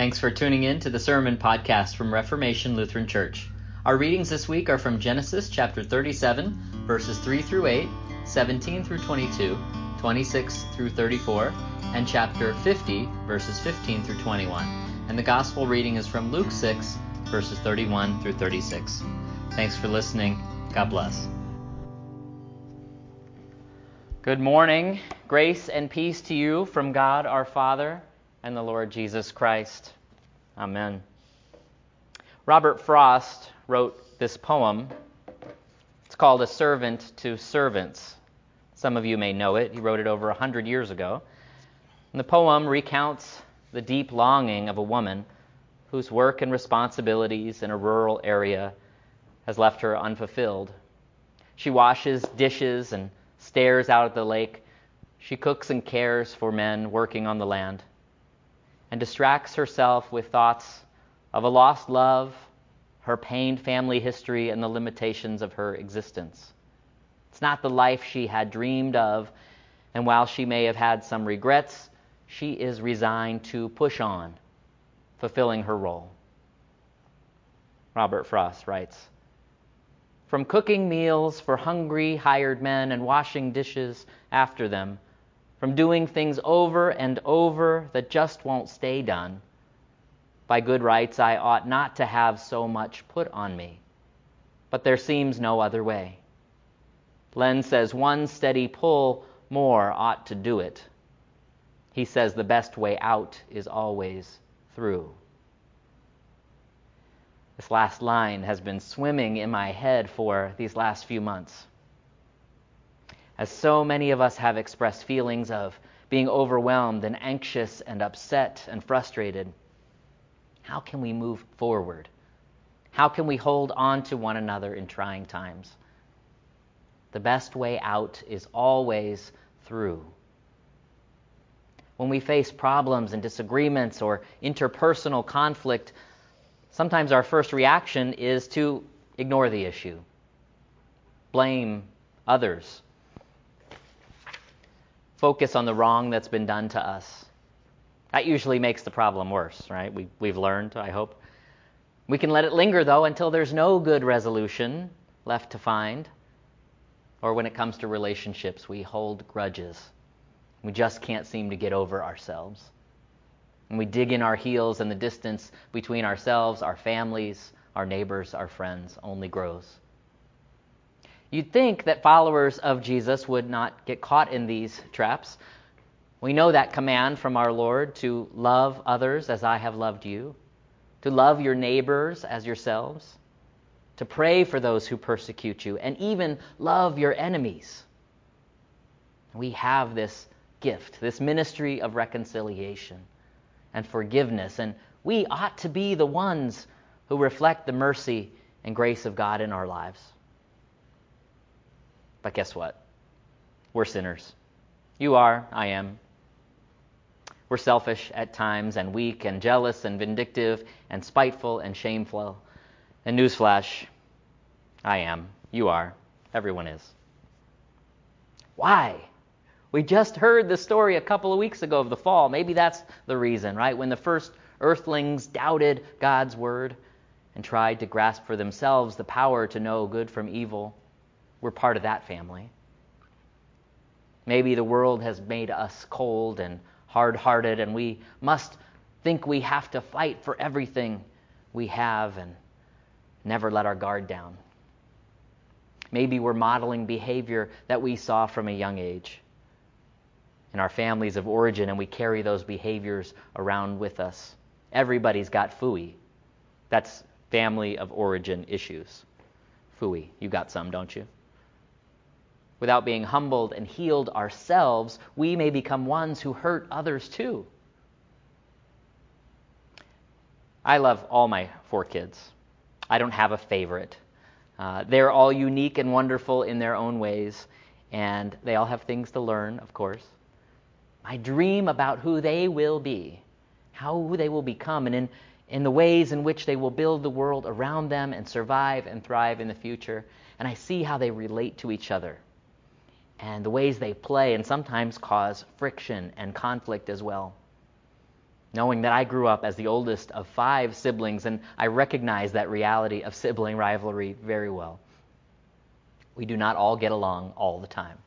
Thanks for tuning in to the Sermon Podcast from Reformation Lutheran Church. Our readings this week are from Genesis chapter 37, verses 3 through 8, 17 through 22, 26 through 34, and chapter 50, verses 15 through 21. And the Gospel reading is from Luke 6, verses 31 through 36. Thanks for listening. God bless. Good morning. Grace and peace to you from God our Father and the Lord Jesus Christ. Amen. Robert Frost wrote this poem. It's called A Servant to Servants. Some of you may know it. He wrote it over a hundred years ago. And the poem recounts the deep longing of a woman whose work and responsibilities in a rural area has left her unfulfilled. She washes dishes and stares out at the lake. She cooks and cares for men working on the land and distracts herself with thoughts of a lost love, her pained family history, and the limitations of her existence. It's not the life she had dreamed of, and while she may have had some regrets, she is resigned to push on, fulfilling her role. Robert Frost writes From cooking meals for hungry hired men and washing dishes after them, from doing things over and over that just won't stay done. By good rights, I ought not to have so much put on me, but there seems no other way. Len says one steady pull more ought to do it. He says the best way out is always through. This last line has been swimming in my head for these last few months as so many of us have expressed feelings of being overwhelmed and anxious and upset and frustrated, how can we move forward? How can we hold on to one another in trying times? The best way out is always through. When we face problems and disagreements or interpersonal conflict, sometimes our first reaction is to ignore the issue, blame others, focus on the wrong that's been done to us. That usually makes the problem worse, right? We, we've learned, I hope. We can let it linger, though, until there's no good resolution left to find. Or when it comes to relationships, we hold grudges. We just can't seem to get over ourselves. And we dig in our heels, and the distance between ourselves, our families, our neighbors, our friends only grows. You'd think that followers of Jesus would not get caught in these traps. We know that command from our Lord to love others as I have loved you, to love your neighbors as yourselves, to pray for those who persecute you, and even love your enemies. We have this gift, this ministry of reconciliation and forgiveness, and we ought to be the ones who reflect the mercy and grace of God in our lives. But guess what? We're sinners. You are, I am. We're selfish at times, and weak, and jealous, and vindictive, and spiteful, and shameful. And newsflash, I am. You are. Everyone is. Why? We just heard the story a couple of weeks ago of the fall. Maybe that's the reason, right? When the first earthlings doubted God's word and tried to grasp for themselves the power to know good from evil. We're part of that family. Maybe the world has made us cold and hard hearted, and we must think we have to fight for everything we have and never let our guard down. Maybe we're modeling behavior that we saw from a young age in our families of origin, and we carry those behaviors around with us. Everybody's got fooey. That's family of origin issues. Fooey. You got some, don't you? Without being humbled and healed ourselves, we may become ones who hurt others too. I love all my four kids. I don't have a favorite. Uh, they're all unique and wonderful in their own ways, and they all have things to learn, of course. I dream about who they will be, how they will become, and in, in the ways in which they will build the world around them and survive and thrive in the future. And I see how they relate to each other and the ways they play and sometimes cause friction and conflict as well. knowing that I grew up as the oldest of five siblings and I recognize that reality of sibling rivalry very well. We do not all get along all the time.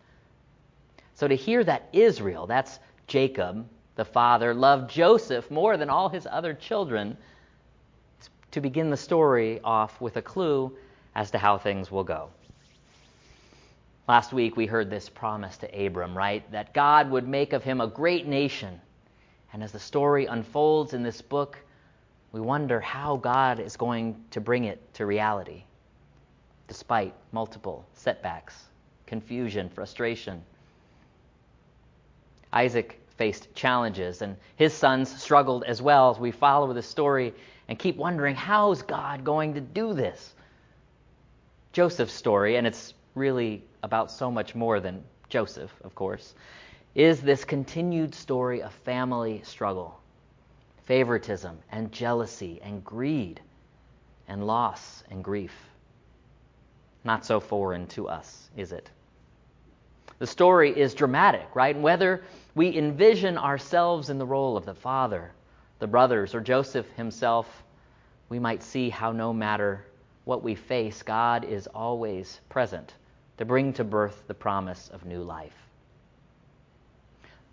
So to hear that Israel, that's Jacob, the father, loved Joseph more than all his other children, to begin the story off with a clue as to how things will go. Last week we heard this promise to Abram, right? That God would make of him a great nation. And as the story unfolds in this book, we wonder how God is going to bring it to reality, despite multiple setbacks, confusion, frustration. Isaac faced challenges, and his sons struggled as well as we follow the story and keep wondering how is God going to do this? Joseph's story, and it's really about so much more than Joseph, of course, is this continued story of family struggle, favoritism and jealousy and greed and loss and grief. Not so foreign to us, is it? The story is dramatic, right? And whether we envision ourselves in the role of the father, the brothers, or Joseph himself, we might see how no matter what we face, God is always present to bring to birth the promise of new life.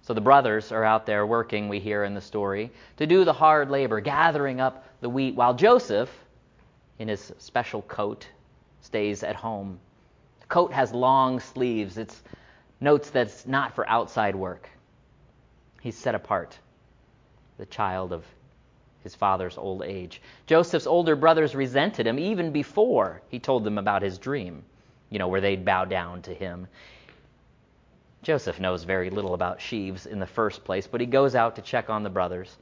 So the brothers are out there working, we hear in the story, to do the hard labor, gathering up the wheat, while Joseph, in his special coat, stays at home. The coat has long sleeves. It notes that it's not for outside work. He's set apart, the child of his father's old age. Joseph's older brothers resented him even before he told them about his dream, you know, where they'd bow down to him. Joseph knows very little about sheaves in the first place, but he goes out to check on the brothers,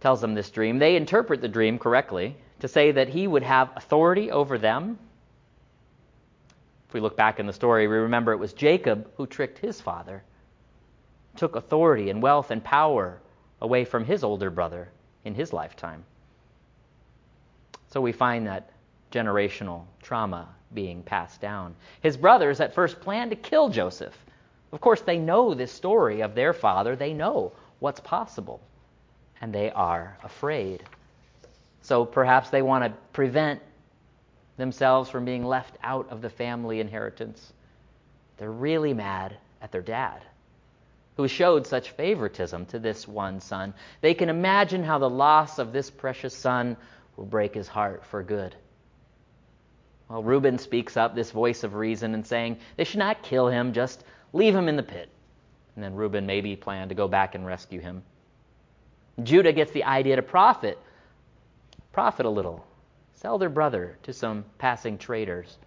tells them this dream. They interpret the dream correctly to say that he would have authority over them. If we look back in the story, we remember it was Jacob who tricked his father, took authority and wealth and power away from his older brother in his lifetime. So we find that generational trauma being passed down. His brothers at first planned to kill Joseph. Of course, they know this story of their father, they know what's possible, and they are afraid. So perhaps they want to prevent themselves from being left out of the family inheritance. They're really mad at their dad who showed such favoritism to this one son. They can imagine how the loss of this precious son will break his heart for good. Well, Reuben speaks up, this voice of reason, and saying they should not kill him, just leave him in the pit. And then Reuben maybe planned to go back and rescue him. Judah gets the idea to profit, profit a little, sell their brother to some passing traders.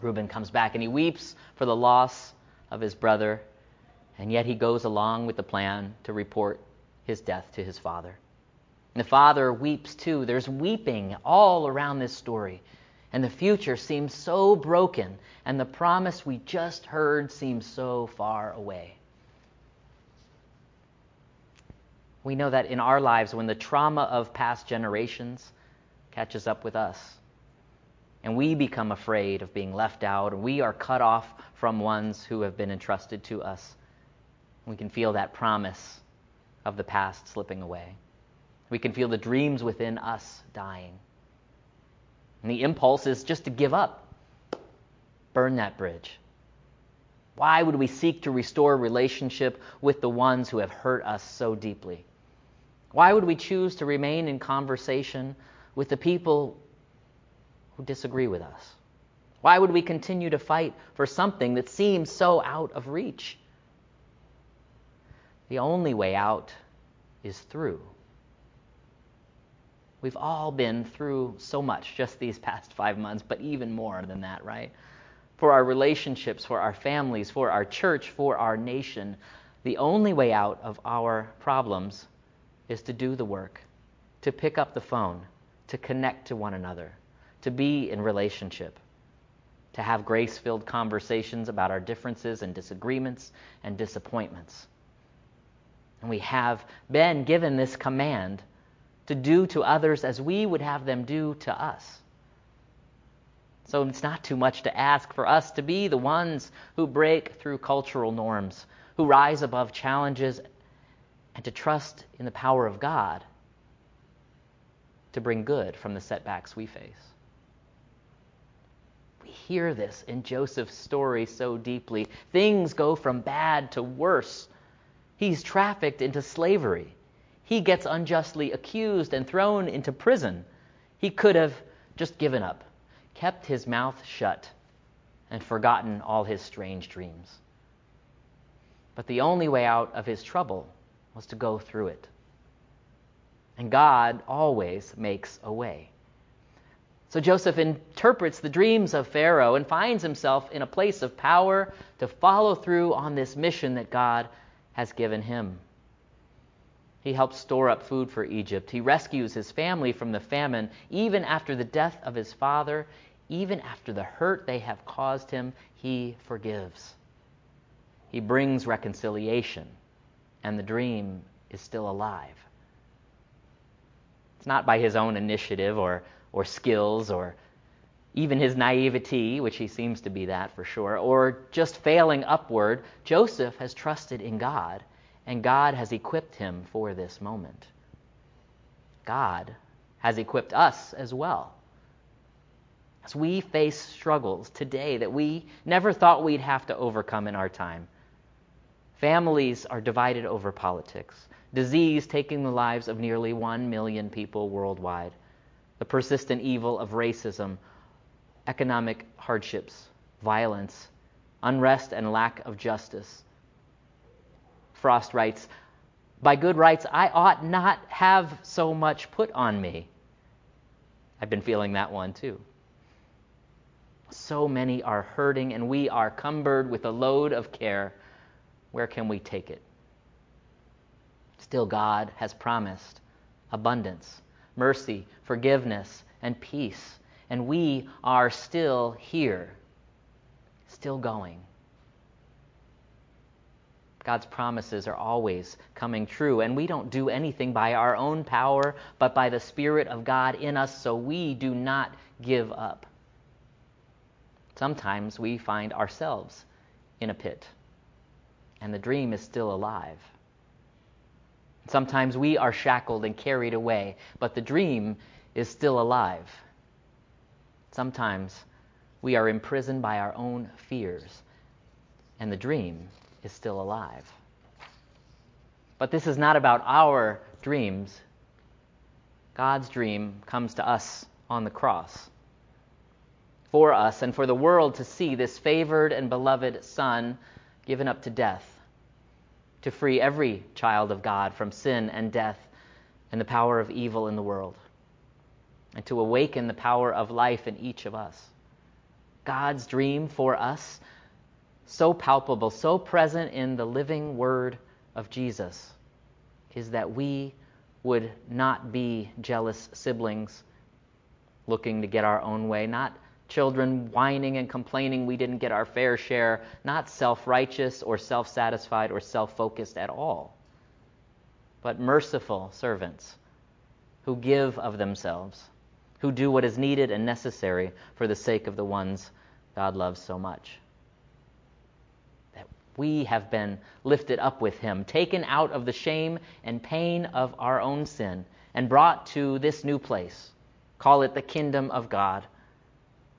Reuben comes back and he weeps for the loss of his brother and yet he goes along with the plan to report his death to his father. And the father weeps too. There's weeping all around this story. And the future seems so broken, and the promise we just heard seems so far away. We know that in our lives, when the trauma of past generations catches up with us, and we become afraid of being left out, we are cut off from ones who have been entrusted to us, we can feel that promise of the past slipping away. We can feel the dreams within us dying. And the impulse is just to give up, burn that bridge. Why would we seek to restore relationship with the ones who have hurt us so deeply? Why would we choose to remain in conversation with the people who disagree with us? Why would we continue to fight for something that seems so out of reach? The only way out is through. We've all been through so much just these past five months, but even more than that, right? For our relationships, for our families, for our church, for our nation, the only way out of our problems is to do the work, to pick up the phone, to connect to one another, to be in relationship, to have grace filled conversations about our differences and disagreements and disappointments and we have been given this command to do to others as we would have them do to us. So it's not too much to ask for us to be the ones who break through cultural norms, who rise above challenges, and to trust in the power of God to bring good from the setbacks we face. We hear this in Joseph's story so deeply. Things go from bad to worse. He's trafficked into slavery. He gets unjustly accused and thrown into prison. He could have just given up, kept his mouth shut, and forgotten all his strange dreams. But the only way out of his trouble was to go through it. And God always makes a way. So Joseph interprets the dreams of Pharaoh and finds himself in a place of power to follow through on this mission that God has given him. He helps store up food for Egypt. He rescues his family from the famine, even after the death of his father, even after the hurt they have caused him, he forgives. He brings reconciliation, and the dream is still alive. It's not by his own initiative or, or skills or even his naivety, which he seems to be that for sure, or just failing upward. Joseph has trusted in God and God has equipped him for this moment. God has equipped us as well. As we face struggles today that we never thought we'd have to overcome in our time. Families are divided over politics, disease taking the lives of nearly 1 million people worldwide, the persistent evil of racism, economic hardships, violence, unrest, and lack of justice Frost writes, By good rights, I ought not have so much put on me. I've been feeling that one too. So many are hurting, and we are cumbered with a load of care. Where can we take it? Still, God has promised abundance, mercy, forgiveness, and peace. And we are still here, still going. God's promises are always coming true, and we don't do anything by our own power, but by the Spirit of God in us, so we do not give up. Sometimes we find ourselves in a pit, and the dream is still alive. Sometimes we are shackled and carried away, but the dream is still alive. Sometimes we are imprisoned by our own fears, and the dream is still alive. But this is not about our dreams. God's dream comes to us on the cross. For us and for the world to see this favored and beloved Son given up to death, to free every child of God from sin and death and the power of evil in the world, and to awaken the power of life in each of us. God's dream for us so palpable, so present in the living word of Jesus, is that we would not be jealous siblings looking to get our own way, not children whining and complaining we didn't get our fair share, not self righteous or self satisfied or self focused at all, but merciful servants who give of themselves, who do what is needed and necessary for the sake of the ones God loves so much we have been lifted up with him, taken out of the shame and pain of our own sin, and brought to this new place. Call it the kingdom of God,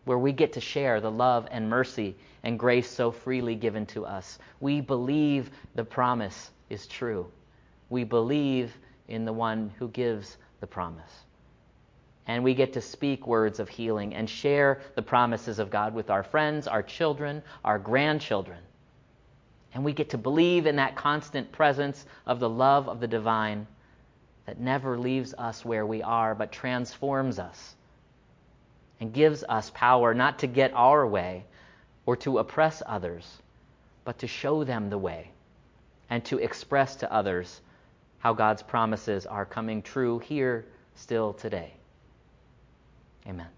where we get to share the love and mercy and grace so freely given to us. We believe the promise is true. We believe in the one who gives the promise. And we get to speak words of healing and share the promises of God with our friends, our children, our grandchildren and we get to believe in that constant presence of the love of the divine that never leaves us where we are, but transforms us and gives us power not to get our way or to oppress others, but to show them the way and to express to others how God's promises are coming true here still today. Amen.